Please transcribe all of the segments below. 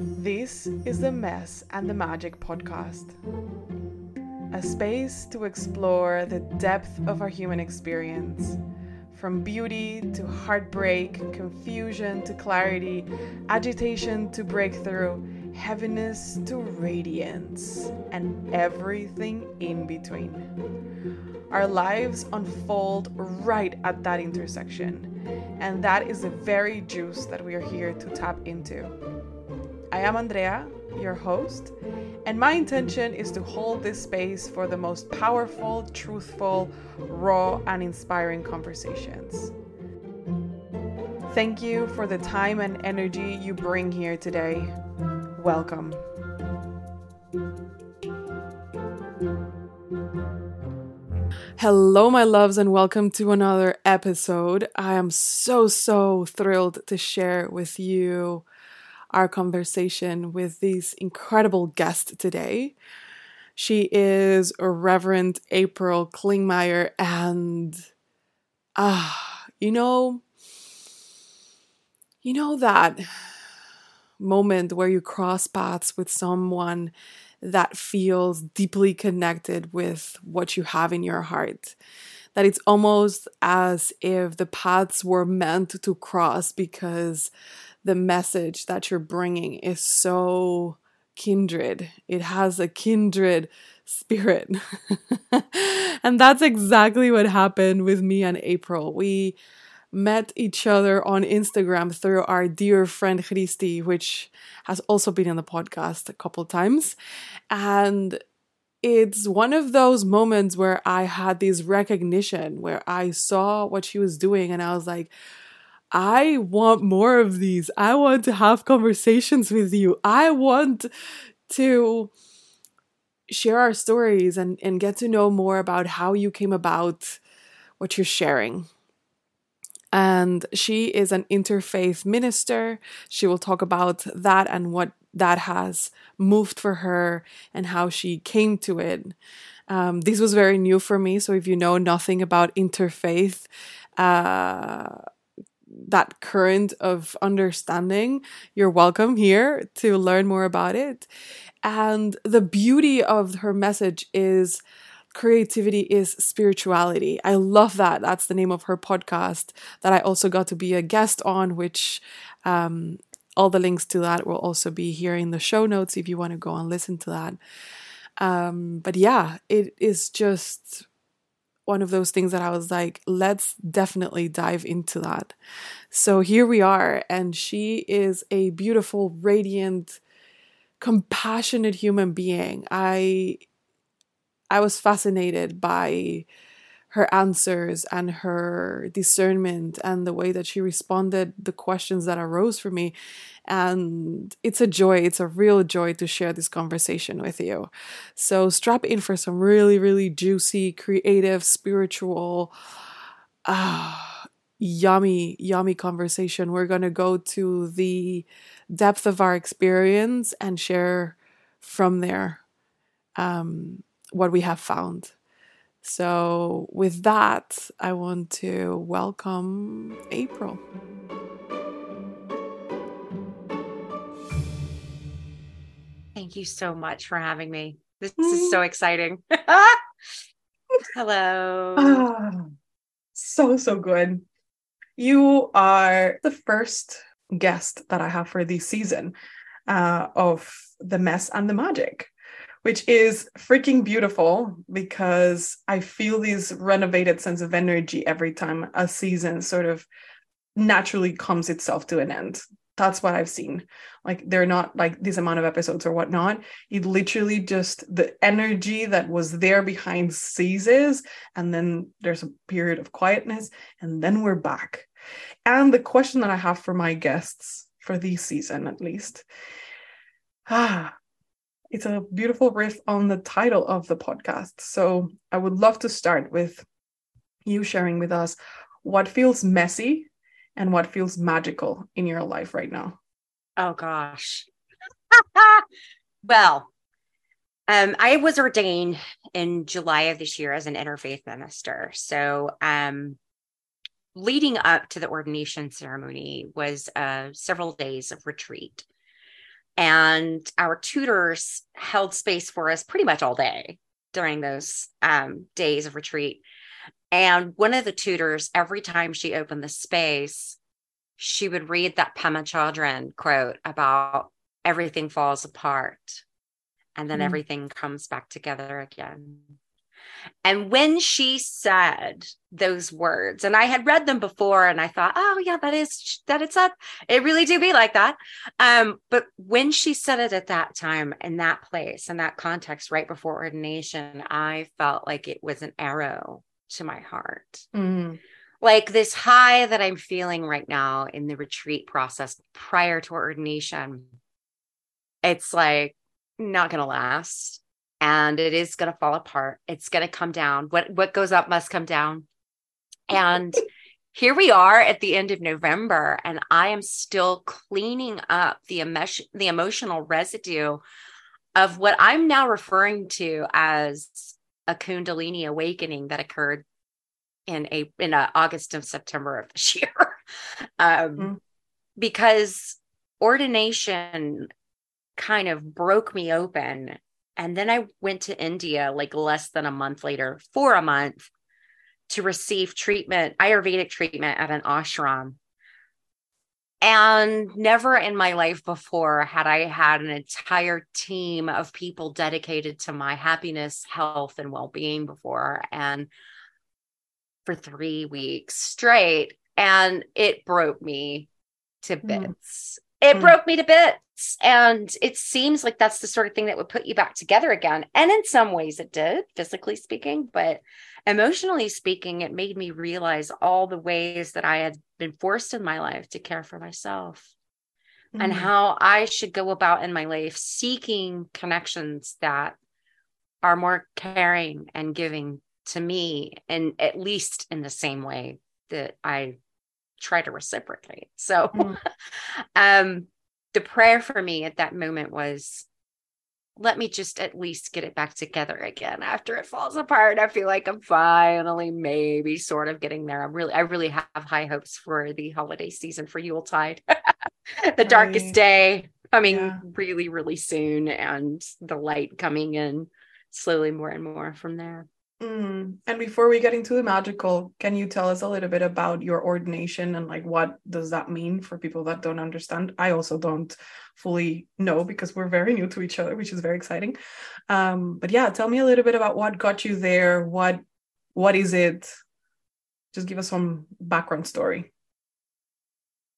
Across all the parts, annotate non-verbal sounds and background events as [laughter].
This is the Mess and the Magic podcast, a space to explore the depth of our human experience, from beauty to heartbreak, confusion to clarity, agitation to breakthrough, heaviness to radiance, and everything in between. Our lives unfold right at that intersection, and that is the very juice that we are here to tap into. I am Andrea, your host, and my intention is to hold this space for the most powerful, truthful, raw, and inspiring conversations. Thank you for the time and energy you bring here today. Welcome. Hello, my loves, and welcome to another episode. I am so, so thrilled to share with you our conversation with this incredible guest today. She is Reverend April Klingmeyer, and ah, you know, you know that moment where you cross paths with someone that feels deeply connected with what you have in your heart. That it's almost as if the paths were meant to cross because the message that you're bringing is so kindred. It has a kindred spirit. [laughs] and that's exactly what happened with me and April. We met each other on Instagram through our dear friend Christy, which has also been in the podcast a couple times. And it's one of those moments where I had this recognition where I saw what she was doing and I was like, I want more of these. I want to have conversations with you. I want to share our stories and, and get to know more about how you came about what you're sharing and she is an interfaith minister. She will talk about that and what that has moved for her and how she came to it. Um, this was very new for me. So if you know nothing about interfaith, uh, that current of understanding, you're welcome here to learn more about it. And the beauty of her message is creativity is spirituality. I love that. That's the name of her podcast that I also got to be a guest on, which um, all the links to that will also be here in the show notes if you want to go and listen to that. Um, but yeah, it is just one of those things that I was like, let's definitely dive into that. So here we are, and she is a beautiful, radiant, compassionate human being. I I was fascinated by her answers and her discernment and the way that she responded the questions that arose for me. And it's a joy it's a real joy to share this conversation with you. So strap in for some really really juicy creative spiritual uh, yummy yummy conversation. We're going to go to the depth of our experience and share from there. Um, what we have found. So, with that, I want to welcome April. Thank you so much for having me. This, is so exciting. [laughs] Hello. Ah, so, so good. You are the first guest that I have for this season uh, of The Mess and the Magic which is freaking beautiful because I feel this renovated sense of energy every time a season sort of naturally comes itself to an end. That's what I've seen. Like they're not like this amount of episodes or whatnot. It literally just the energy that was there behind ceases, and then there's a period of quietness, and then we're back. And the question that I have for my guests for this season, at least, [sighs] ah, it's a beautiful riff on the title of the podcast. So I would love to start with you sharing with us what feels messy and what feels magical in your life right now. Oh gosh. [laughs] well, um, I was ordained in July of this year as an interfaith minister. So, um, leading up to the ordination ceremony was uh, several days of retreat. And our tutors held space for us pretty much all day during those um, days of retreat. And one of the tutors, every time she opened the space, she would read that Pema Chodron quote about everything falls apart and then mm. everything comes back together again. And when she said those words, and I had read them before, and I thought, oh yeah, that is that it's up. It really do be like that. Um, but when she said it at that time, in that place, in that context, right before ordination, I felt like it was an arrow to my heart. Mm. Like this high that I'm feeling right now in the retreat process prior to ordination. It's like not going to last and it is going to fall apart. It's going to come down. What what goes up must come down. And [laughs] here we are at the end of November and I am still cleaning up the emotion the emotional residue of what I'm now referring to as a kundalini awakening that occurred in a in a August and September of this [laughs] year. um, mm-hmm. because ordination kind of broke me open. And then I went to India like less than a month later for a month to receive treatment, Ayurvedic treatment at an ashram. And never in my life before had I had an entire team of people dedicated to my happiness, health, and well being before. And for three weeks straight. And it broke me to mm. bits. Mm. It mm. broke me to bits and it seems like that's the sort of thing that would put you back together again and in some ways it did physically speaking but emotionally speaking it made me realize all the ways that i had been forced in my life to care for myself mm-hmm. and how i should go about in my life seeking connections that are more caring and giving to me and at least in the same way that i try to reciprocate so mm-hmm. [laughs] um the prayer for me at that moment was let me just at least get it back together again after it falls apart. I feel like I'm finally maybe sort of getting there. I'm really, I really have high hopes for the holiday season for Yuletide. [laughs] the darkest day coming yeah. really, really soon, and the light coming in slowly more and more from there. Mm. And before we get into the magical, can you tell us a little bit about your ordination and like what does that mean for people that don't understand? I also don't fully know because we're very new to each other, which is very exciting. Um, but yeah, tell me a little bit about what got you there. What what is it? Just give us some background story.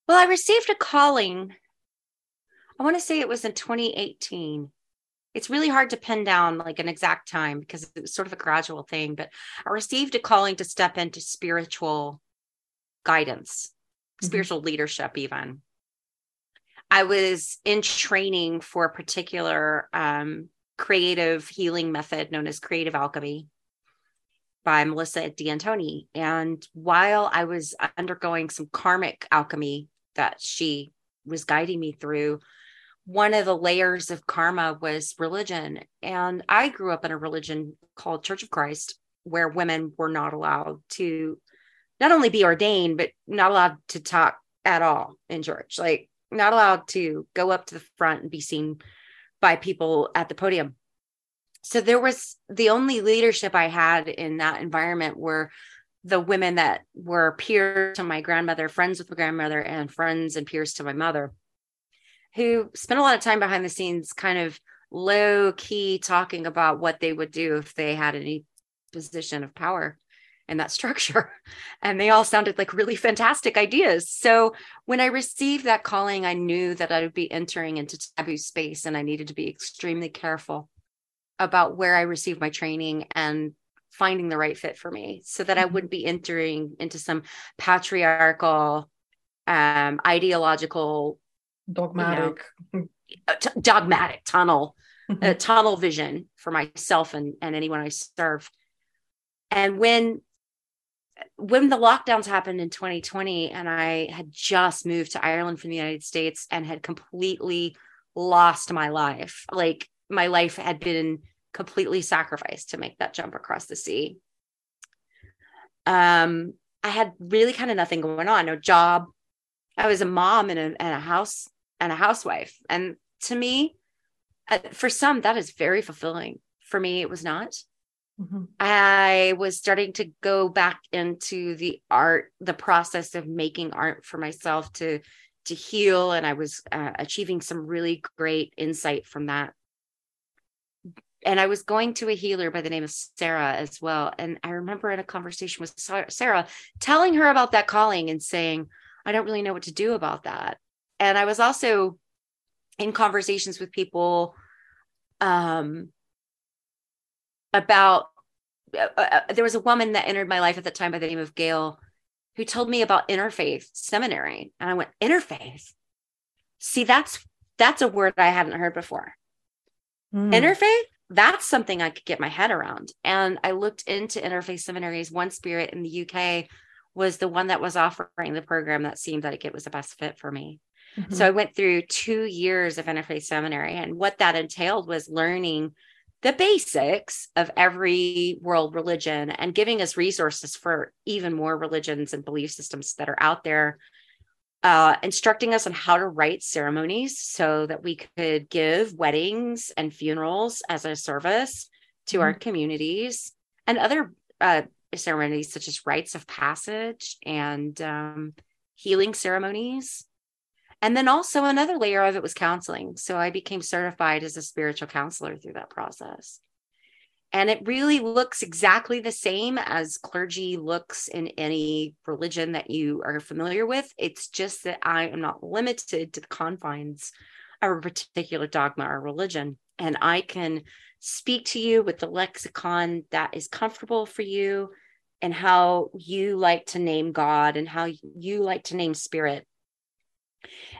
Well, I received a calling. I want to say it was in 2018 it's really hard to pin down like an exact time because it was sort of a gradual thing but i received a calling to step into spiritual guidance mm-hmm. spiritual leadership even i was in training for a particular um, creative healing method known as creative alchemy by melissa d'antoni and while i was undergoing some karmic alchemy that she was guiding me through one of the layers of karma was religion. And I grew up in a religion called Church of Christ, where women were not allowed to not only be ordained, but not allowed to talk at all in church, like not allowed to go up to the front and be seen by people at the podium. So there was the only leadership I had in that environment were the women that were peers to my grandmother, friends with my grandmother, and friends and peers to my mother who spent a lot of time behind the scenes, kind of low key talking about what they would do if they had any position of power in that [laughs] structure. And they all sounded like really fantastic ideas. So when I received that calling, I knew that I would be entering into taboo space and I needed to be extremely careful about where I received my training and finding the right fit for me so that I mm-hmm. wouldn't be entering into some patriarchal um, ideological dogmatic. You know, t- dogmatic tunnel mm-hmm. tunnel vision for myself and and anyone i serve and when when the lockdowns happened in 2020 and i had just moved to ireland from the united states and had completely lost my life like my life had been completely sacrificed to make that jump across the sea. Um I had really kind of nothing going on, no job. I was a mom in a, and a house and a housewife. And to me, uh, for some, that is very fulfilling. For me, it was not. Mm-hmm. I was starting to go back into the art, the process of making art for myself to to heal, and I was uh, achieving some really great insight from that. And I was going to a healer by the name of Sarah as well. And I remember in a conversation with Sarah telling her about that calling and saying, I don't really know what to do about that. And I was also in conversations with people um, about uh, uh, uh, there was a woman that entered my life at the time by the name of Gail who told me about interfaith seminary. And I went interfaith? See that's that's a word I hadn't heard before. Mm. interfaith? That's something I could get my head around. And I looked into interfaith seminaries one spirit in the UK was the one that was offering the program that seemed like it was the best fit for me mm-hmm. so I went through 2 years of interfaith seminary and what that entailed was learning the basics of every world religion and giving us resources for even more religions and belief systems that are out there uh, instructing us on how to write ceremonies so that we could give weddings and funerals as a service to mm-hmm. our communities and other uh, ceremonies such as rites of passage and um, healing ceremonies and then also another layer of it was counseling. So I became certified as a spiritual counselor through that process. And it really looks exactly the same as clergy looks in any religion that you are familiar with. It's just that I am not limited to the confines of a particular dogma or religion. And I can speak to you with the lexicon that is comfortable for you and how you like to name God and how you like to name spirit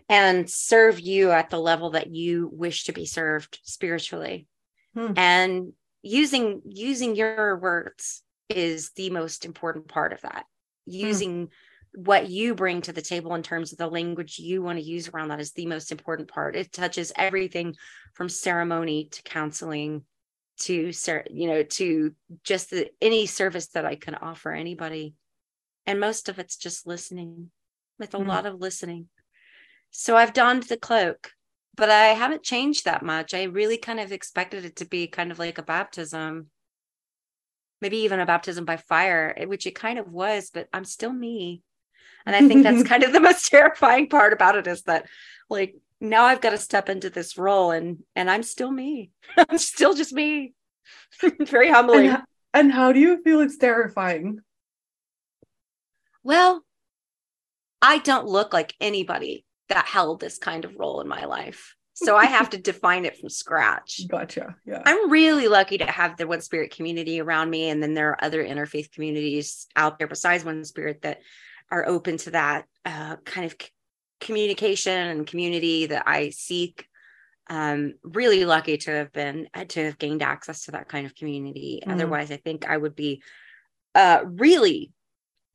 and serve you at the level that you wish to be served spiritually hmm. and using using your words is the most important part of that hmm. using hmm. what you bring to the table in terms of the language you want to use around that is the most important part it touches everything from ceremony to counseling to you know to just the, any service that i can offer anybody and most of it's just listening with a hmm. lot of listening so I've donned the cloak, but I haven't changed that much. I really kind of expected it to be kind of like a baptism, maybe even a baptism by fire, eh, which it kind of was, but I'm still me. And I think that's [laughs] kind of the most terrifying part about it is that like now I've got to step into this role and and I'm still me. [laughs] I'm still just me. [laughs] Very humbling. And, and how do you feel it's terrifying? Well, I don't look like anybody that held this kind of role in my life. So I have to [laughs] define it from scratch. Gotcha. Yeah. I'm really lucky to have the One Spirit community around me. And then there are other interfaith communities out there besides One Spirit that are open to that uh, kind of c- communication and community that I seek. Um, really lucky to have been uh, to have gained access to that kind of community. Mm. Otherwise, I think I would be uh, really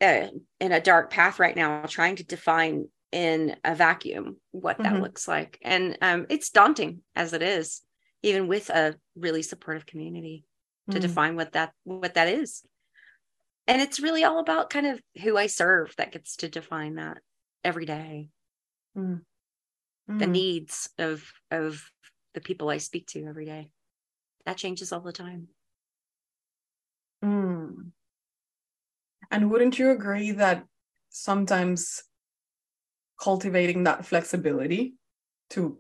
uh, in a dark path right now, trying to define in a vacuum what that mm-hmm. looks like and um, it's daunting as it is even with a really supportive community to mm. define what that what that is and it's really all about kind of who i serve that gets to define that every day mm. Mm. the needs of of the people i speak to every day that changes all the time mm. and wouldn't you agree that sometimes cultivating that flexibility to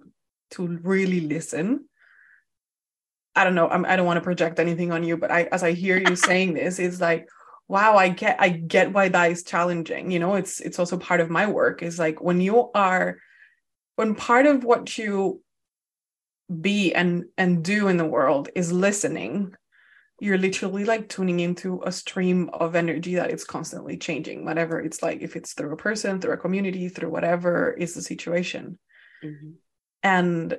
to really listen. I don't know I'm, i do not want to project anything on you but i as i hear you [laughs] saying this it's like wow i get i get why that is challenging you know? It's it's also part of my work is like when you are when part of what you be and and do in the world is listening you're literally like tuning into a stream of energy that is constantly changing whatever it's like if it's through a person through a community through whatever is the situation mm-hmm. and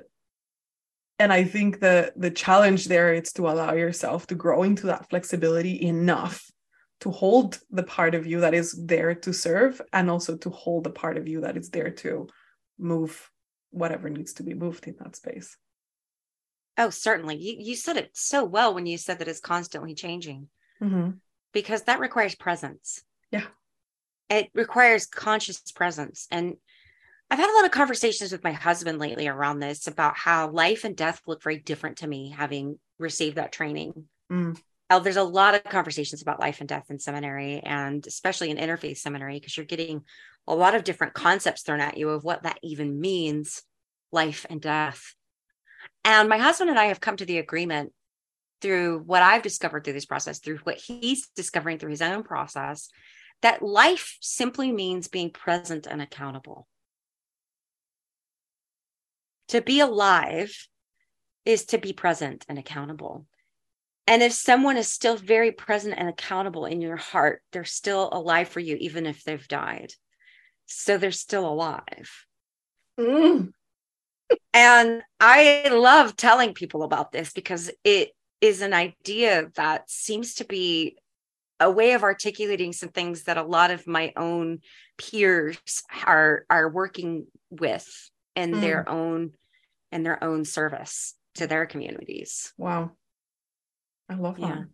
and i think the the challenge there is to allow yourself to grow into that flexibility enough to hold the part of you that is there to serve and also to hold the part of you that is there to move whatever needs to be moved in that space Oh, certainly. You, you said it so well when you said that it's constantly changing mm-hmm. because that requires presence. Yeah. it requires conscious presence. And I've had a lot of conversations with my husband lately around this about how life and death look very different to me having received that training. Mm. Uh, there's a lot of conversations about life and death in seminary and especially in interfaith seminary because you're getting a lot of different concepts thrown at you of what that even means life and death and my husband and i have come to the agreement through what i've discovered through this process through what he's discovering through his own process that life simply means being present and accountable to be alive is to be present and accountable and if someone is still very present and accountable in your heart, they're still alive for you, even if they've died. So they're still alive. Mm. And I love telling people about this because it is an idea that seems to be a way of articulating some things that a lot of my own peers are are working with in Mm. their own in their own service to their communities. Wow. I love that.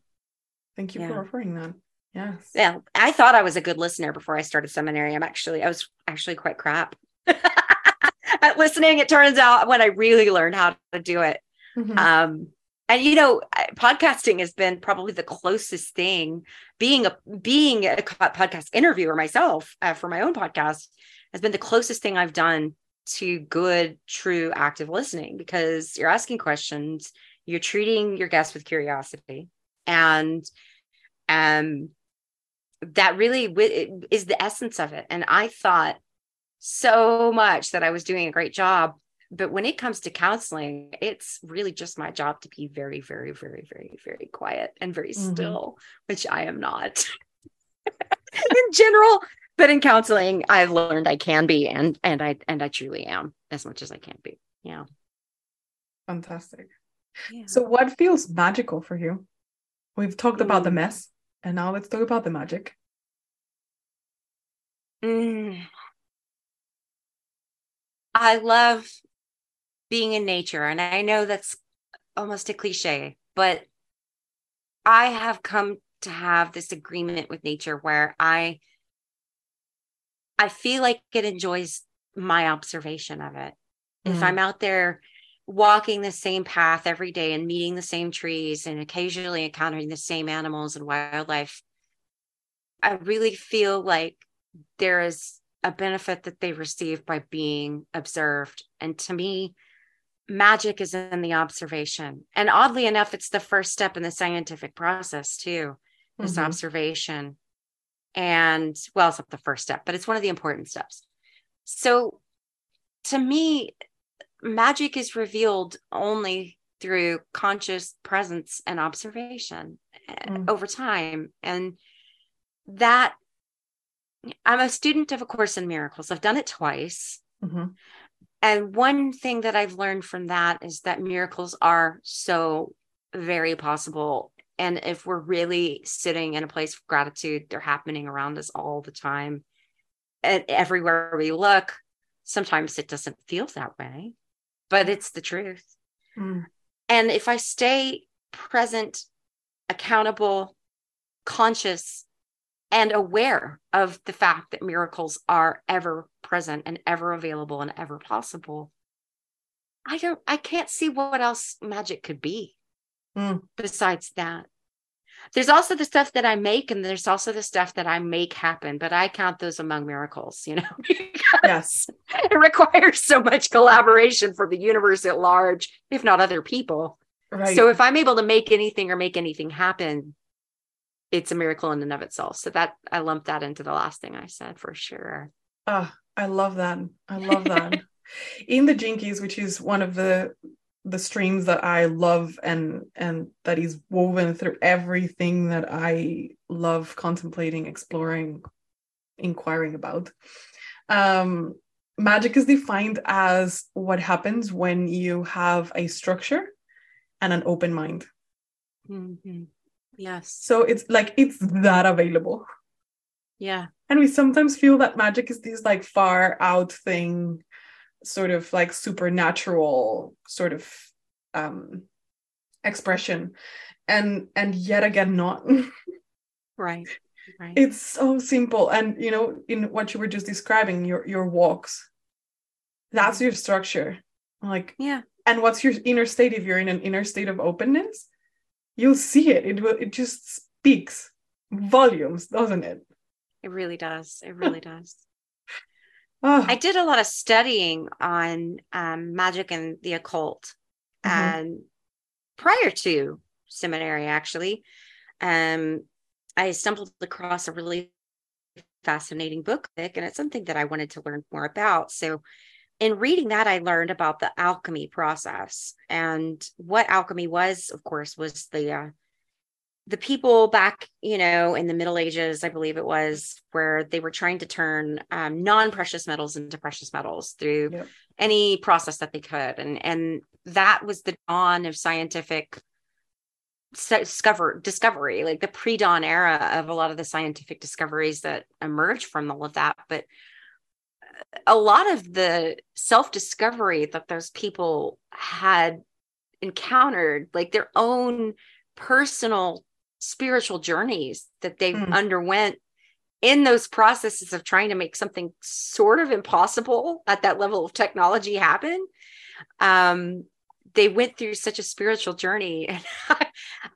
Thank you Yeah. for offering that. Yes. yeah i thought i was a good listener before i started seminary i'm actually i was actually quite crap [laughs] at listening it turns out when i really learned how to do it Mhm. um and you know podcasting has been probably the closest thing being a being a podcast interviewer myself uh, for my own podcast has been the closest thing i've done to good true active listening because you're asking questions you're treating your guests with curiosity and um that really wi- is the essence of it and i thought so much that i was doing a great job but when it comes to counseling it's really just my job to be very very very very very quiet and very Mhm. still which i am not [laughs] in general but in counseling i've learned i can be and and i and i truly am as much as i can be yeah Fantastic. yeah So, what feels magical for you? We've talked about the Mm. mess, and now let's talk about the magic. Mm. I love being in nature. And I know that's almost a cliche, but I have come to have this agreement with nature where I I feel like it enjoys my observation of it. If Mm. I'm out there walking the same path every day and meeting the same trees and occasionally encountering the same animals and wildlife, I really feel like there is a benefit that they receive by being observed. And to me, magic is in the observation. And oddly enough, it's the first step in the scientific process, too, this Mhm. observation. And well, it's not the first step, but it's one of the important steps. So to me, magic is revealed only through conscious presence and observation uh, Mm. over time. And that I'm a student of A Course in Miracles. I've done it twice. Mhm. And one thing that I've learned from that is that miracles are so very possible. And if we're really sitting in a place of gratitude, they're happening around us all the time. And everywhere we look, sometimes it doesn't feel that way, but it's the truth. Mm. And if I stay present, accountable, conscious, and aware of the fact that miracles are ever present and ever available and ever possible, I don't, I can't see what else magic could be Mm. besides that. There's also the stuff that I make, and there's also the stuff that I make happen, but I count those among miracles, you know, [laughs] Yes. it requires so much collaboration from the universe at large, if not other people. Right. So if I'm able to make anything or make anything happen, it's a miracle in and of itself. So that I lumped that into the last thing I said for sure. Ah, I love that. I love that. [laughs] In the Gene Keys, which is one of the the streams that I love and and that is woven through everything that I love contemplating, exploring, inquiring about. Um, magic is defined as what happens when you have a structure and an open mind. Mhm. Yes. So it's like it's that available. Yeah. And we sometimes feel that magic is this like far out thing, sort of like supernatural sort of um expression. And and yet again not. Right. [laughs] Right. It's so simple. And you know, in what you were just describing, your your walks, that's Mm-hmm. your structure. Like, Yeah. and what's your inner state if you're in an inner state of openness? You'll see it. It will it just speaks volumes, doesn't it? It really does. It really [laughs] does. Oh, I did a lot of studying on um, magic and the occult, Mhm. and prior to seminary, actually, um, I stumbled across a really fascinating book, and it's something that I wanted to learn more about. So, in reading that, I learned about the alchemy process, and what alchemy was, of course, was the uh, the people back, you know, in the Middle Ages, I believe it was, where they were trying to turn um, non-precious metals into precious metals through Yep. any process that they could, and and that was the dawn of scientific discover discovery, like the pre-dawn era of a lot of the scientific discoveries that emerged from all of that. But a lot of the self-discovery that those people had encountered, like their own personal spiritual journeys that they Mm. underwent in those processes of trying to make something sort of impossible at that level of technology happen um they went through such a spiritual journey [laughs] and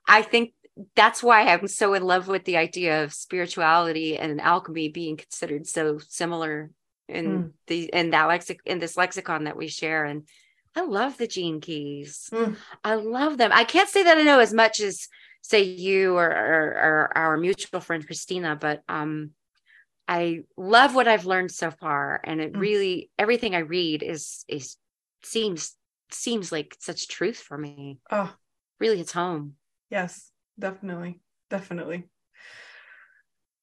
i think that's why i'm so in love with the idea of spirituality and alchemy being considered so similar in Mm. the in that lexic in this lexicon that we share and i love the gene keys Mm. i love them i can't say that i know as much as say you or, or, or our mutual friend christina but um i love what i've learned so far and it Mm. really everything i read is is seems seems like such truth for me oh, really it's home yes, definitely, definitely.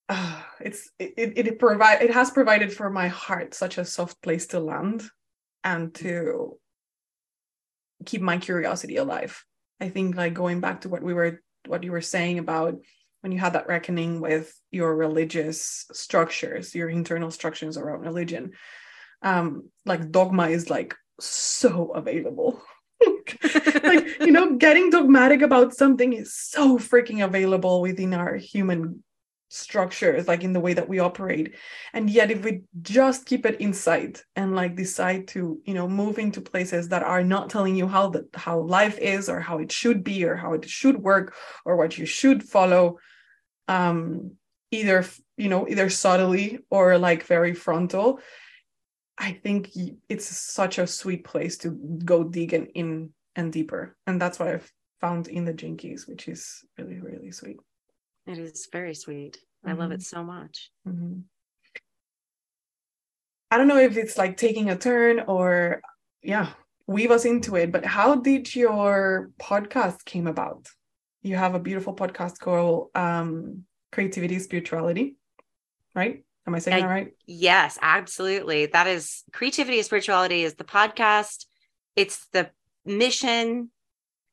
Ah, [sighs] it's it it, it provide it has provided for my heart such a soft place to land and to keep my curiosity alive. I think like going back to what we were what you were saying about when you had that reckoning with your religious structures, your internal structures around religion. Um, like dogma is like so available. [laughs] like you know getting dogmatic about something is so freaking available within our human structures like in the way that we operate. And yet if we just keep it inside and like decide to you know move into places that are not telling you how the how life is or how it should be or how it should work or what you should follow um either you know either subtly or like very frontal i think it's such a sweet place to go dig in and deeper. And that's what i've found in the gene keys which is really really sweet it is very sweet i love it so much Mhm. I don't know if it's like taking a turn or yeah, weave us into it. But how did your podcast came about? You have a beautiful podcast called um, Creativity Spirituality, right? Am I saying I- that right? yes absolutely that is creativity spirituality is the podcast it's the mission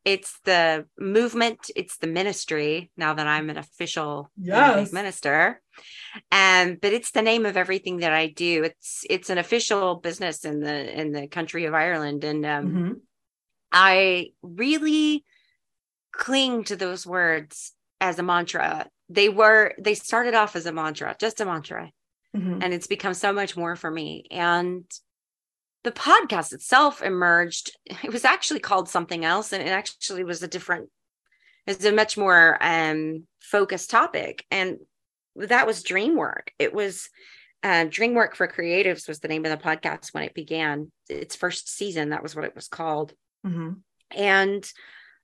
it's the movement it's the ministry now that i'm an official Yes. minister and but it's the name of everything that i do it's it's an official business in the in the country of ireland and um Mhm. I really cling to those words as a mantra. They were, they started off as a mantra, just a mantra, Mhm. and it's become so much more for me. And the podcast itself emerged, it was actually called something else, and it actually was a different, it's a much more um, focused topic. And that was dream work. It was uh, Dream Work for Creatives was the name of the podcast when it began. Its first season, that was what it was called Mhm. and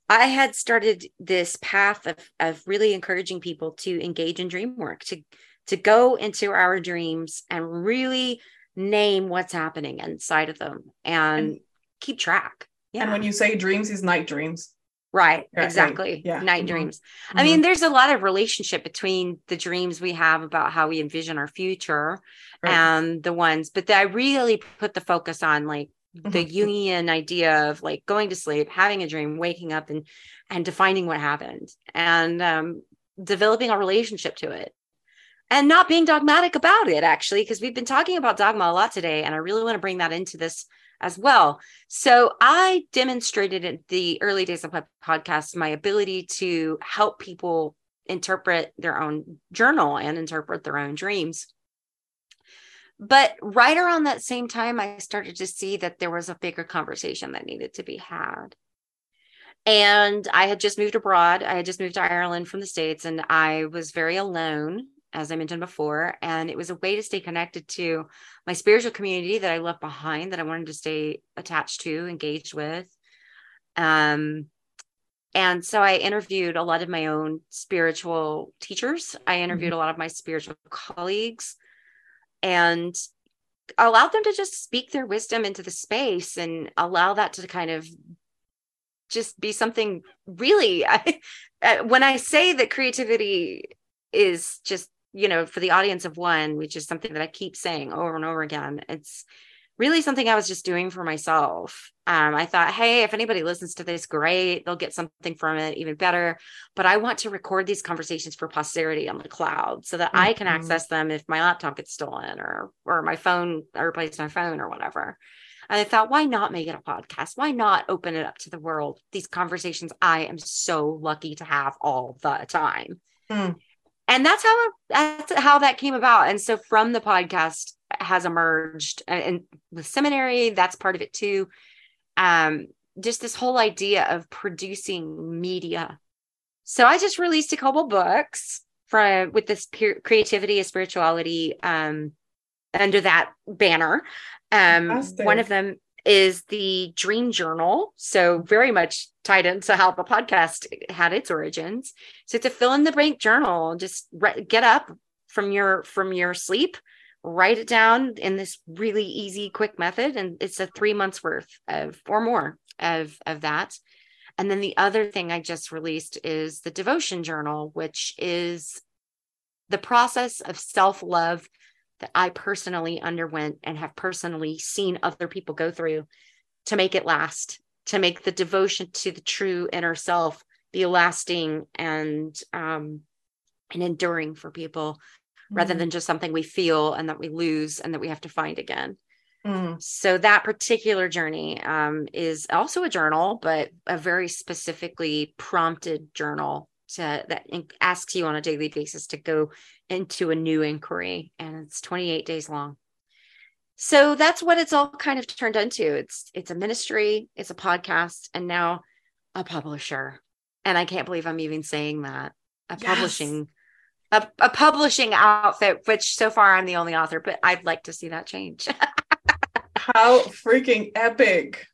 i had started this path of, of really encouraging people to engage in dream work to to go into our dreams and really name what's happening inside of them and, And- keep track yeah And when you say dreams, is night dreams. right right, exactly yeah. night Mhm. dreams i mean there's a lot of relationship between the dreams we have about how we envision our future Right. and the ones but i really put the focus on like the Mhm. Jungian idea of like going to sleep, having a dream, waking up, and and defining what happened, and um, developing a relationship to it, and not being dogmatic about it. Actually, because we've been talking about dogma a lot today, and I really want to bring that into this as well. So I demonstrated in the early days of my podcast my ability to help people interpret their own journal and interpret their own dreams. But right around that same time, I started to see that there was a bigger conversation that needed to be had. And I had just moved abroad. I had just moved to Ireland from the States, and I was very alone, as I mentioned before. And it was a way to stay connected to my spiritual community that I left behind, that I wanted to stay attached to, engaged with. Um, and so I interviewed a lot of my own spiritual teachers. I interviewed mm-hmm. a lot of my spiritual colleagues and allowed them to just speak their wisdom into the space and allow that to kind of just be something really [laughs] I, uh, when i say that creativity is just you know for the audience of one which is something that i keep saying over and over again it's really something I was just doing for myself. Um, I thought, hey, if anybody listens to this, great, they'll get something from it, even better. But I want to record these conversations for posterity on the cloud so that mm-hmm. I can mm-hmm. access them if my laptop gets stolen or or my phone, I replace my phone or whatever. And I thought, why not make it a podcast? Why not open it up to the world? These conversations I am so lucky to have all the time. Mm. And that's how that's how that came about. And so from the podcast, has emerged and the seminary that's part of it too um just this whole idea of producing media so i just released a couple books from with this creativity and spirituality um under that banner um Fantastic. one of them is the dream journal. So very much tied into how the podcast had its origins. So it's a fill in the blank journal. Just re- get up from your from your sleep write it down in this really easy quick method and it's a three months worth of or more of of that. And then the other thing i just released is the devotion journal which is the process of self-love that i personally underwent and have personally seen other people go through to make it last to make the devotion to the true inner self be lasting and um and enduring for people rather mm. than just something we feel and that we lose and that we have to find again. Mm. So that particular journey um, is also a journal, but a very specifically prompted journal that asks you on a daily basis to go into a new inquiry, and it's 28 days long. So that's what it's all kind of turned into. It's it's a ministry, it's a podcast, and now a publisher. And I can't believe I'm even saying that. A yes. publishing a, a publishing outfit, which so far I'm the only author, but I'd like to see that change. [laughs] How freaking epic!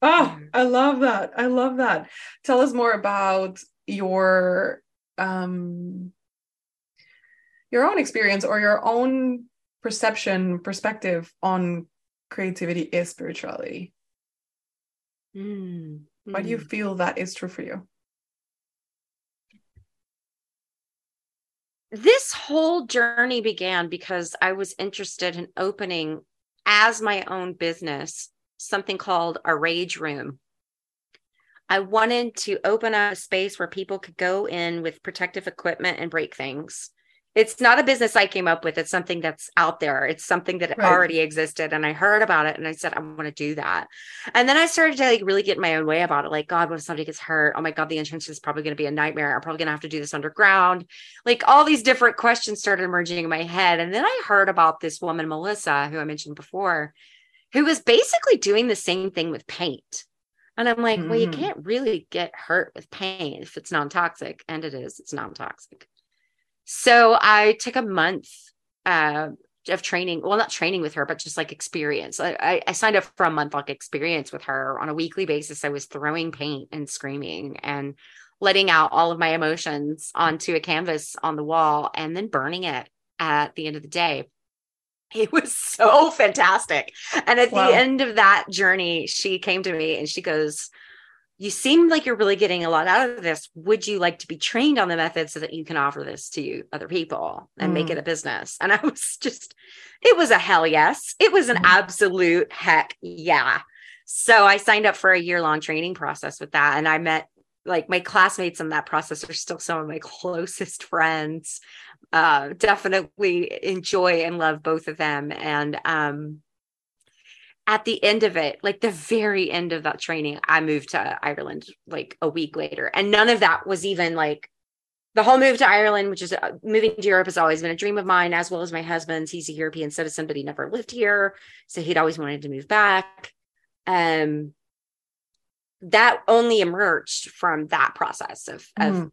Oh, I love that. I love that. Tell us more about your um your own experience or your own perception perspective on creativity is spirituality. Mm. Why do you hmm. feel that is true for you? this whole journey began because I was interested in opening as my own business something called a rage room. I wanted to open up a space where people could go in with protective equipment and break things it's not a business I came up with. It's something that's out there. It's something that right. already existed. And I heard about it and I said, I want to do that. And then I started to like really get my own way about it. Like, God, what if somebody gets hurt? Oh my God, the entrance is probably going to be a nightmare. I'm probably going to have to do this underground. Like all these different questions started emerging in my head. And then I heard about this woman, Melissa, who I mentioned before, who was basically doing the same thing with paint. And I'm like, mm. well, you mm. can't really get hurt with paint if it's non toxic. And it is, it's non toxic. So I took a month uh, of training. Well, not training with her, but just like experience. I, I signed up for a month like experience with her on a weekly basis. I was throwing paint and screaming and letting out all of my emotions onto a canvas on the wall and then burning it at the end of the day. [laughs] It was so fantastic. And at wow. the end of that journey, she came to me and she goes, you seem like you're really getting a lot out of this. Would you like to be trained on the method so that you can offer this to you, other people and mm. make it a business? And I was just, it was a hell yes. It was an mm. absolute heck yeah. So I signed up for a year long training process with that. And I met like my classmates in that process are still some of my [laughs] closest friends. Uh, definitely enjoy and love both of them. And um, at the end of it, like the very end of that training, I moved to Ireland like a week later. And none of that was even like the whole move to Ireland, which is uh, moving to Europe, has always been a dream of mine, as well as my husband's. He's a European citizen, but he never lived here, so he'd always wanted to move back. Um, that only emerged from that process of of Mhm.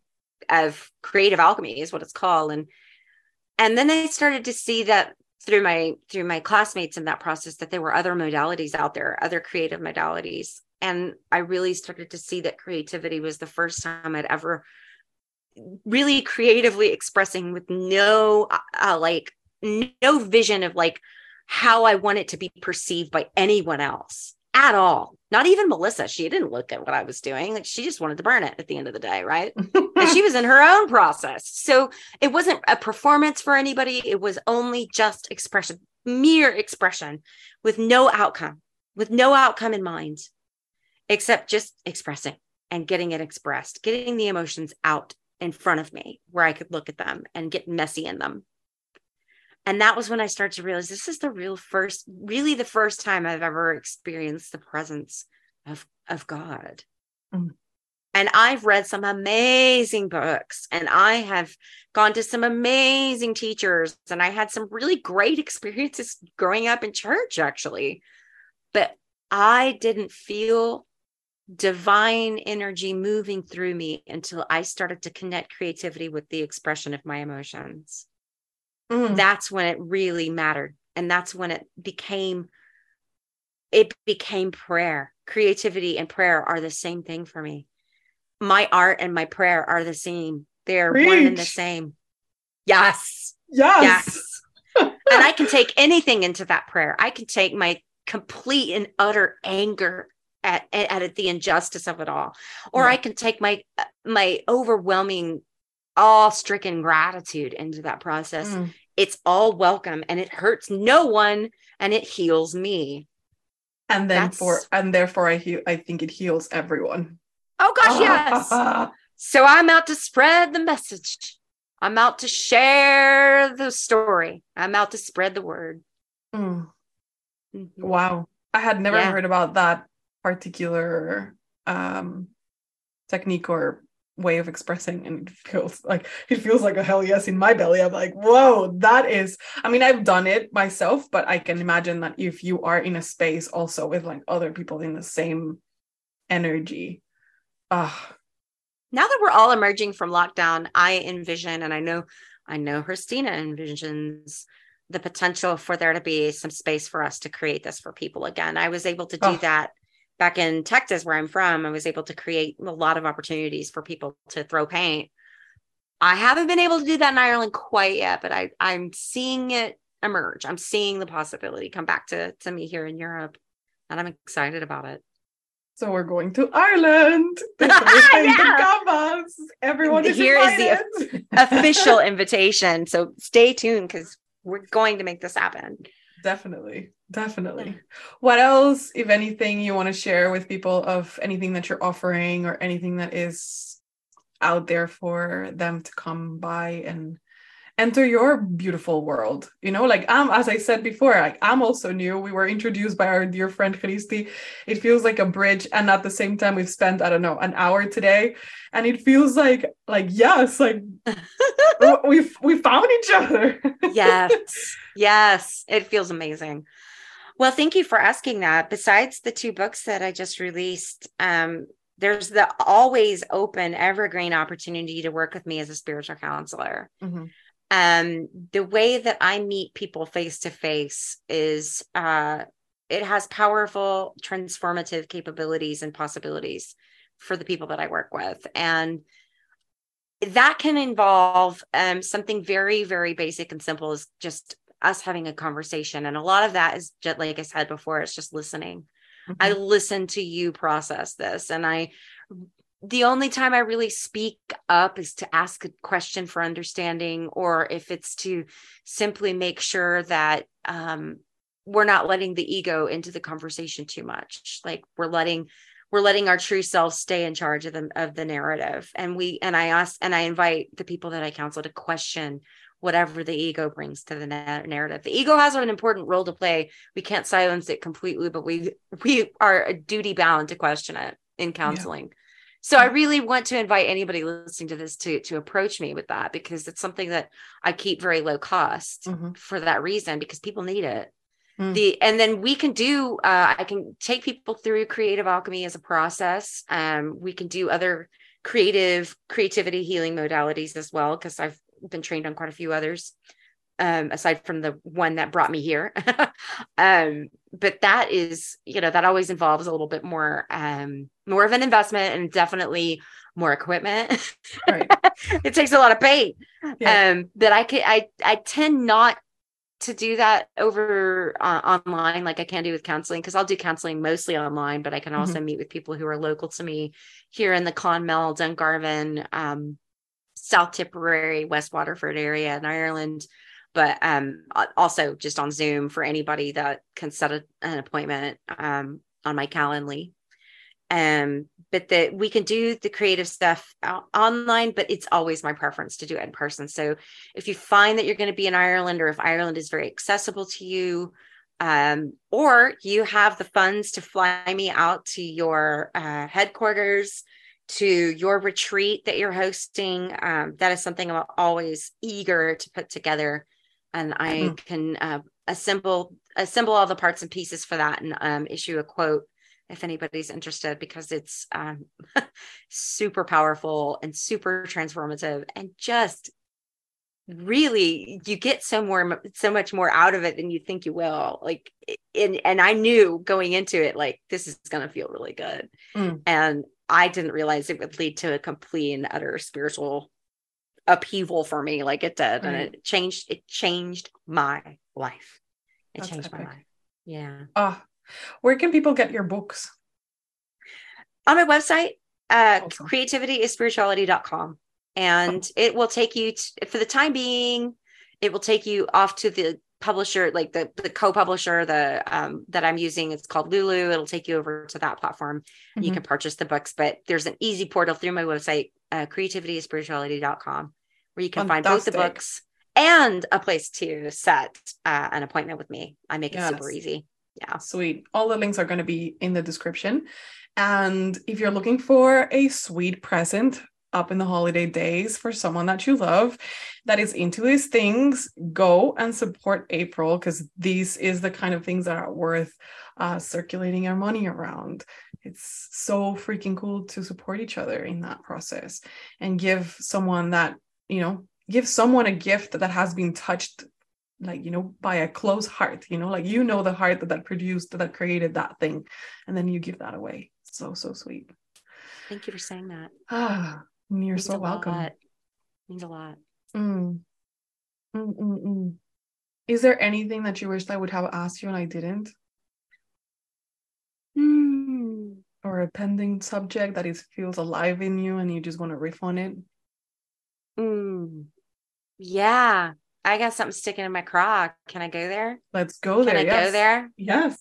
Of creative alchemy is what it's called, and and then I started to see that through my through my classmates in that process that there were other modalities out there, other creative modalities, and I really started to see that creativity was the first time I'd ever really creatively expressing with no uh, like no vision of like how I want it to be perceived by anyone else at all. Not even Melissa. She didn't look at what I was doing. Like she just wanted to burn it at the end of the day, right? and she was in her own process. So it wasn't a performance for anybody. It was only just expression, mere expression with no outcome, with no outcome in mind, except just expressing and getting it expressed, getting the emotions out in front of me where I could look at them and get messy in them. And that was when I started to realize this is the real first, really the first time I've ever experienced the presence of, of God. Mm. And I've read some amazing books and I have gone to some amazing teachers and I had some really great [laughs] experiences growing up in church, actually. But I didn't feel divine energy moving through me until I started to connect creativity with the expression of my emotions. Mm. That's when it really mattered. And that's when it became it became prayer. Creativity and prayer are the same thing for me. My art and my prayer are the same. They're one and the same. Yes. yes. Yes. [laughs] and I can take anything into that prayer. I can take my complete and utter anger at, at, at the injustice of it all, or Yeah. I can take my my overwhelming, awe-stricken gratitude into that process. Mm. It's all welcome, and it hurts no one, and it heals me. And then That's- for and therefore I heal I think it heals everyone. Oh gosh, yes. [laughs] So I'm out to spread the message. I'm out to share the story. I'm out to spread the word. Mm. Mhm. Wow. I had never Yeah. heard about that particular um technique or way of expressing and it feels like it feels like a hell yes in my belly. I'm like, whoa, that is I mean, I've done it myself, but I can imagine that if you are in a space also with like other people in the same energy. Ah, now that we're all emerging from lockdown, I envision, and I know, I know Christina envisions the potential for there to be some space for us to create this for people again. I was able to do Oh. that back in Texas, where I'm from. I was able to create a lot of opportunities for people to throw paint. I haven't been able to do that in Ireland quite yet, but I, I'm seeing it emerge. I'm seeing the possibility come back to, to me here in Europe, and I'm excited about it. so we're going to Ireland. This is the [laughs] Yeah. Everyone is Here is the invited. official invitation. So stay tuned because we're going to make this happen. Definitely. Definitely. What else, if anything, you want to share with people of anything that you're offering or anything that is out there for them to come by and enter your beautiful world? You know, like I'm, as I said before, like I'm also new. We were introduced by our dear friend Christy. It feels like a bridge, and at the same time, we've spent I don't know an hour today, and it feels like like yes, like [laughs] we've we found each other. [laughs] yes. Yes. It feels amazing. Well, thank you for asking that. Besides the two books that I just released, um, there's the always open evergreen opportunity to work with me as a spiritual counselor. Mhm. Um the way that i meet people face to face is uh it has powerful transformative capabilities and possibilities for the people that i work with. And that can involve um something very very basic and simple as just us having a conversation. And a lot of that is just like i said before it's just listening. I listen to you process this. And I, the only time I really speak up is to ask a question for understanding, or if it's to simply make sure that um, we're not letting the ego into the conversation too much. Like we're letting, we're letting our true selves stay in charge of the of the narrative. And we and I ask and I invite the people that I counsel to question whatever the ego brings to the narrative. The ego has an important role to play. We can't silence it completely, but we we are duty bound to question it in counseling. So I really want to invite anybody listening to this to to approach me with that because it's something that I keep very low cost Mhm. for that reason because people need it. Mm. The and then we can do uh, I can take people through creative alchemy as a process. Um, we can do other creative creativity healing modalities as well because I've been trained on quite a few others um, aside from the one that brought me here. [laughs] um, but that is, you know, that always involves a little bit more, um, more of an investment and definitely more equipment. Right. [laughs] it takes a lot of paint. Yeah. Um, that I can, I, I tend not to do that over uh, online like I can do with counseling because I'll do counseling mostly online, but I can also meet with people who are local to me here in the Clonmel, Dungarvan, um, South Tipperary, West Waterford area in Ireland, but um, also just on Zoom for anybody that can set a, an appointment um, on my Calendly. Um, but that we can do the creative stuff online, but it's always my preference to do it in person. So if you find that you're going to be in Ireland, or if Ireland is very accessible to you, um, or you have the funds to fly me out to your uh, headquarters, to your retreat that you're hosting, um, that is something I'm always eager to put together, and I Mhm. can uh, assemble assemble all the parts and pieces for that and um, issue a quote if anybody's interested because it's um, [laughs] super powerful and super transformative and just really you get so more so much more out of it than you think you will like and and i knew going into it like this is going to feel really good Mm. and i didn't realize it would lead to a complete and utter spiritual upheaval for me like it did and it changed it changed my life. It That's changed my life. Yeah. Ah, where can people get your books? on my website uh Awesome. creativityisspirituality.com and it will take you to, for the time being it will take you off to the publisher like the the co-publisher the um that i'm using. It's called lulu. It'll take you over to that platform. You Mhm. can purchase the books but there's an easy portal through my website uh, creativityisspirituality.com where you can find both the books and a place to set uh, an appointment with me i make it super easy yeah Sweet. All the links are going to be in the description. And if you're looking for a sweet present up in the holiday days for someone that you love that is into these things, go and support April because these is the kind of things that are worth uh, circulating our money around. It's so freaking cool to support each other in that process and give someone that, you know, give someone a gift that has been touched like you know by a close heart you know like you know the heart that that produced that created that thing and then you give that away so so sweet thank you for saying that ah [sighs] you're so welcome lot. means a lot Mm. Mm, mm, mm. is there anything that you wished i would have asked you and i didn't Hmm. or a pending subject that is feels alive in you and you just want to riff on it Mm. Yeah, I got something sticking in my craw. Can I go there? let's go there. Can I yes. go there? yes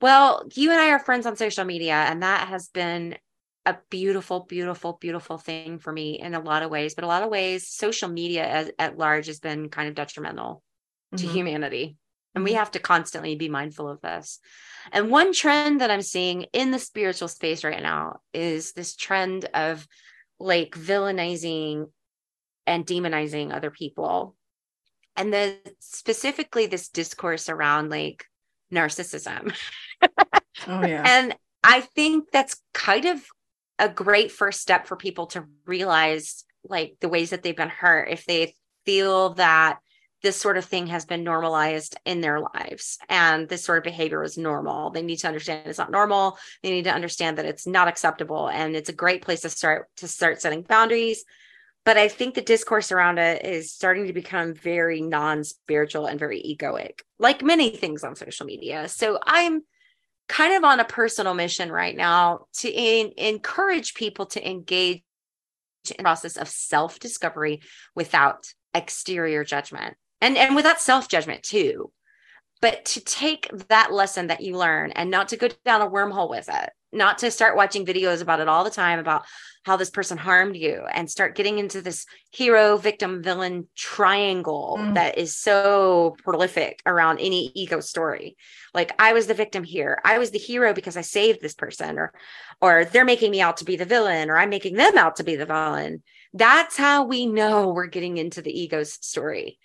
Well, you and I are friends on social media, and that has been a beautiful, beautiful, beautiful thing for me in a lot of ways. But a lot of ways, social media as, at large has been kind of detrimental to Mhm. humanity. And we Mhm. have to constantly be mindful of this. And one trend that I'm seeing in the spiritual space right now is this trend of like villainizing and demonizing other people. And then specifically this discourse around like narcissism. oh [laughs] yeah And I think that's kind of a great first step for people to realize like the ways that they've been hurt if they feel that this sort of thing has been normalized in their lives and this sort of behavior is normal. They need to understand it's not normal. They need to understand that it's not acceptable and it's a great place to start to start setting boundaries. But I think the discourse around it is starting to become very non-spiritual and very egoic, like many things on social media. So I'm kind of on a personal mission right now to in, encourage people to engage in process of self-discovery without exterior judgment and and without self-judgment too. But to take that lesson that you learn and not to go down a wormhole with it not to start watching videos about it all the time about how this person harmed you and start getting into this hero victim villain triangle Mm. that is so prolific around any ego story. Like i was the victim here. I was the hero because i saved this person or or they're making me out to be the villain or i'm making them out to be the villain. That's how we know we're getting into the ego story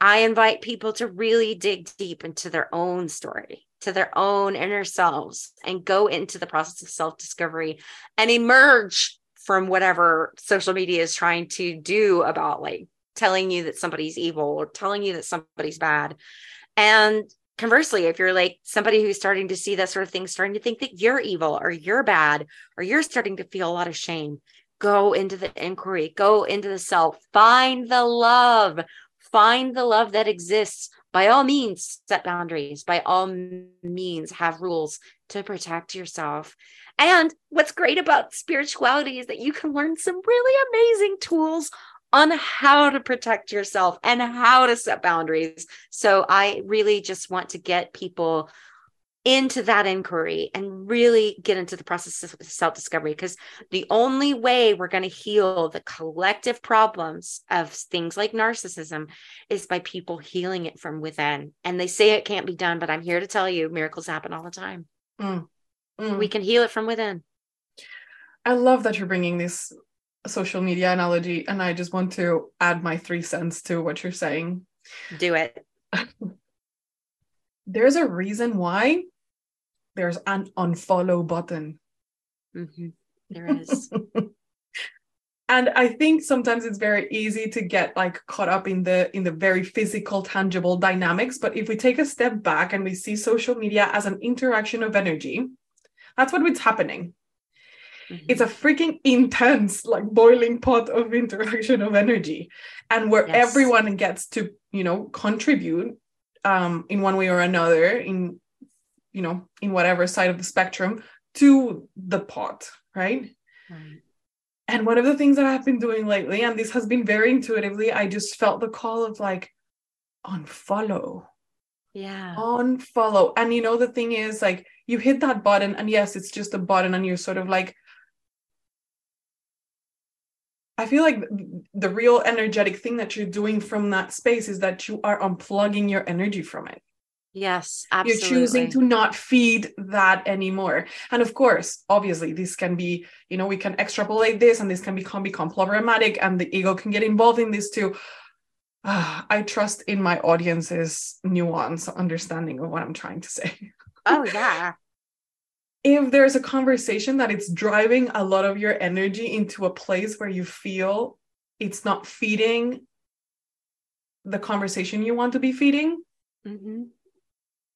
i invite people to really dig deep into their own story to their own inner selves and go into the process of self discovery and emerge from whatever social media is trying to do about like telling you that somebody's evil or telling you that somebody's bad. And conversely, if you're like somebody who's starting to see that sort of thing, starting to think that you're evil or you're bad, or you're starting to feel a lot of shame, go into the inquiry, go into the self, find the love, find the love that exists. By all means, set boundaries. By all means, have rules to protect yourself. And what's great about spirituality is that you can learn some really amazing tools on how to protect yourself and how to set boundaries. So I really just want to get people into that inquiry and really get into the process of self discovery because the only way we're going to heal the collective problems of things like narcissism is by people healing it from within. And they say it can't be done, but I'm here to tell you miracles happen all the time. Mm. Mm. We can heal it from within. I love that you're bringing this social media analogy, and I just want to add my three cents to what you're saying. Do it. [laughs] There's a reason why there's an unfollow button. Mhm. There is. [laughs] and i think sometimes it's very easy to get like caught up in the in the very physical tangible dynamics but if we take a step back and we see social media as an interaction of energy that's what it's happening Mhm. it's a freaking intense like boiling pot of [laughs] interaction of energy and where Yes. everyone gets to you know contribute um in one way or another in you know in whatever side of the spectrum to the pot right Right. and one of the things that I've been doing lately, and this has been very intuitively, I just felt the call of like, unfollow, Yeah. unfollow. And you know, the thing is, like, you hit that button, and yes, it's just a button, and you're sort of like, I feel like the real energetic thing that you're doing from that space is that you are unplugging your energy from it. Yes. Absolutely. you're choosing to not feed that anymore and of course obviously this can be you know we can extrapolate this and this can become become problematic and the ego can get involved in this too Ah, i trust in my audience's nuance understanding of what i'm trying to say Oh yeah. [laughs] if there's a conversation that it's driving a lot of your energy into a place where you feel it's not feeding the conversation you want to be feeding hmm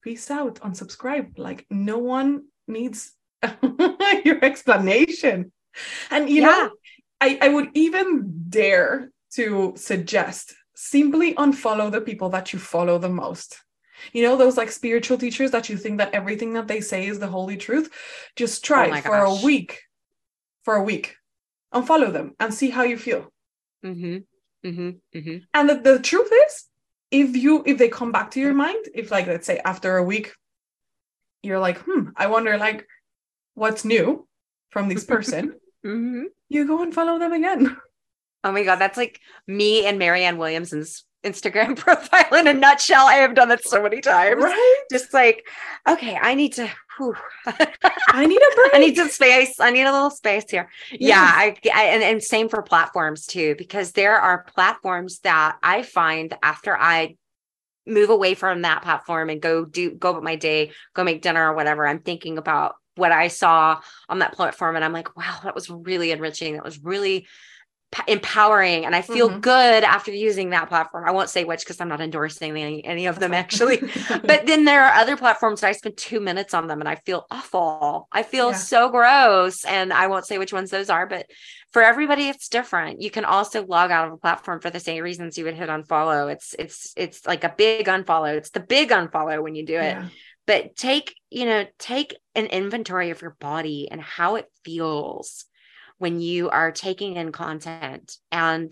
peace out, unsubscribe. Like no one needs [laughs] your explanation. And you Yeah. know, I, I would even dare to suggest simply unfollow the people that you follow the most. You know, those like spiritual teachers that you think that everything that they say is the holy truth. Just try Oh for a week. For a week. Unfollow them and see how you feel. hmm hmm hmm And the, the truth is, if you if they come back to your mind, if like let's say after a week, you're like, hmm, I wonder like what's new from this person, [laughs] hmm you go and follow them again. Oh my god, that's like me and Marianne Williamson's Instagram [laughs] profile in a nutshell. I have done that so many times. Right? Just like, okay, I need to. I need a break. [laughs] I need some space. I need a little space here. Yeah, Yes. I, I and, and same for platforms too, because there are platforms that I find after I move away from that platform and go do go about my day, go make dinner or whatever. I'm thinking about what I saw on that platform, and I'm like, wow, that was really enriching. That was really empowering, and I feel Mhm. good after using that platform. I won't say which because I'm not endorsing any, any of them actually [laughs] but then there are other platforms that I spend two minutes on them and I feel awful. I feel Yeah. so gross. And I won't say which ones those are, but for everybody, it's different. You can also log out of a platform for the same reasons you would hit unfollow. It's it's it's like a big unfollow. It's the big unfollow when you do it. Yeah. But take, you know, take an inventory of your body and how it feels when you are taking in content and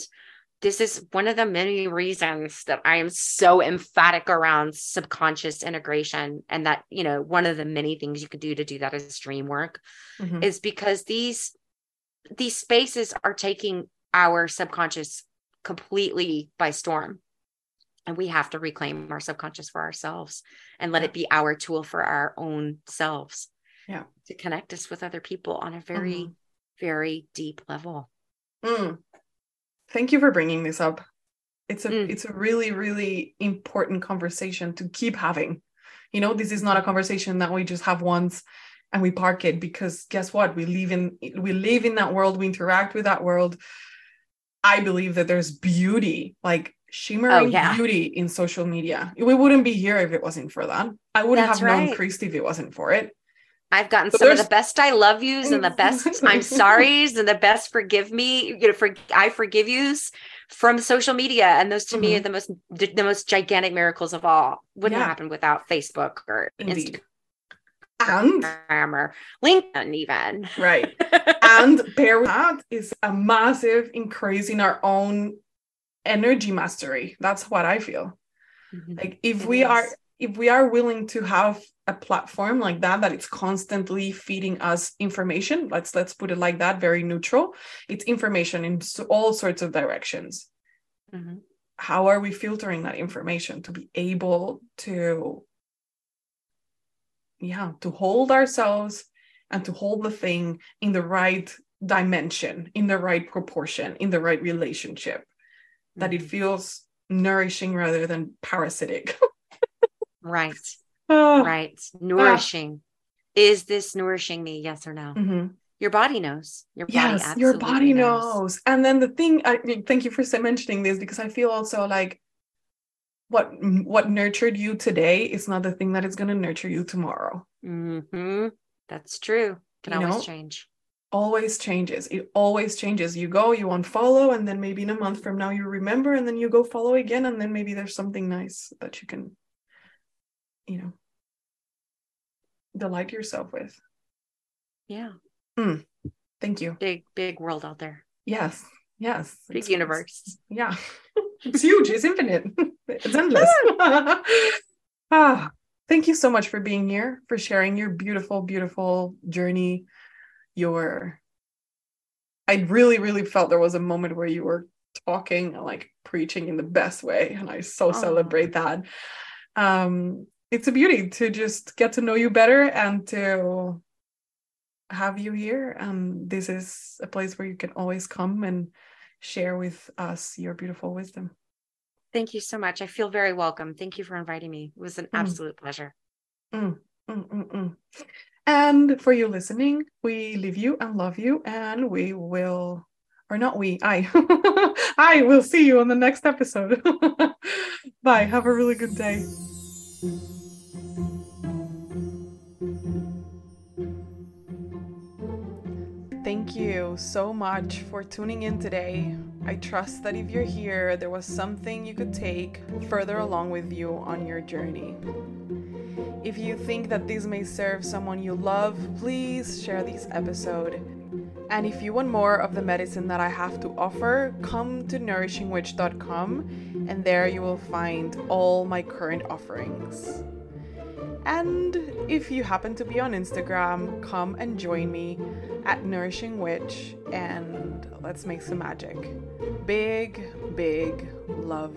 this is one of the many reasons that I am so emphatic around subconscious integration and that, you know, one of the many things you could do to do that is dream work mm-hmm. is because these these spaces are taking our subconscious completely by storm. And we have to reclaim our subconscious for ourselves and let it be our tool for our own selves. Yeah. To connect us with other people on a very, mm-hmm. Very deep level. Mm thank you for bringing this up it's a mm. it's a really really important conversation to keep having you know this is not a conversation that we just have once and we park it because guess what we live in we live in that world we interact with that world i believe that there's beauty like shimmering oh, yeah. beauty in social media we wouldn't be here if it wasn't for that i wouldn't That's have right. known Christy if it wasn't for it I've gotten some of the best I love yous and the best [laughs] I'm sorry's and the best forgive me, you know, for I forgive yous from social media. And those to mm-hmm. me are the most the most gigantic miracles of all. Wouldn't yeah. happen without Facebook or Indeed. Instagram and or LinkedIn even. Right. [laughs] and pair with that is a massive increase in our own energy mastery. That's what I feel. Mm-hmm. Like if it we is. are if we are willing to have a platform like that that it's constantly feeding us information let's let's put it like that very neutral it's information in all sorts of directions mm-hmm. how are we filtering that information to be able to yeah to hold ourselves and to hold the thing in the right dimension in the right proportion in the right relationship mm-hmm. that it mm-hmm. feels nourishing rather than parasitic [laughs] Right. Oh. Right. Nourishing. Is this nourishing me? Yes or no? Mm-hmm. Your body knows. Your body yes, your body knows. knows. And then the thing, I thank you for mentioning this because I feel also like what what nurtured you today is not the thing that is going to nurture you tomorrow. Mm-hmm. That's true. Can you always know? change. Always changes. It always changes. You go, you unfollow, and then maybe in a month from now you remember, and then you go follow again, and then maybe there's something nice that you can you know delight yourself with. Yeah. Mm, thank you. Big big world out there. Yes. Yes. Big it's, universe. it's, yeah. It's huge. It's infinite. [laughs] It's endless. [laughs] Ah. Thank you so much for being here for sharing your beautiful beautiful journey. Your i really really felt there was a moment where you were talking and like preaching in the best way and i so oh. celebrate that. Um it's a beauty to just get to know you better and to have you here. And this is a place where you can always come and share with us your beautiful wisdom. Thank you so much. I feel very welcome. Thank you for inviting me. It was an mm. absolute pleasure. Mm, mm, mm, mm. and for you listening, we leave you and love you, and we will, or not we, I, [laughs] I will see you on the next episode. [laughs] Bye. Have a really good day. Thank you so much for tuning in today. I trust that if you're here, there was something you could take further along with you on your journey. If you think that this may serve someone you love, please share this episode. And if you want more of the medicine that I have to offer, come to nourishingwitch.com and there you will find all my current offerings. And if you happen to be on Instagram, come and join me at Nourishing Witch and let's make some magic. Big, big love.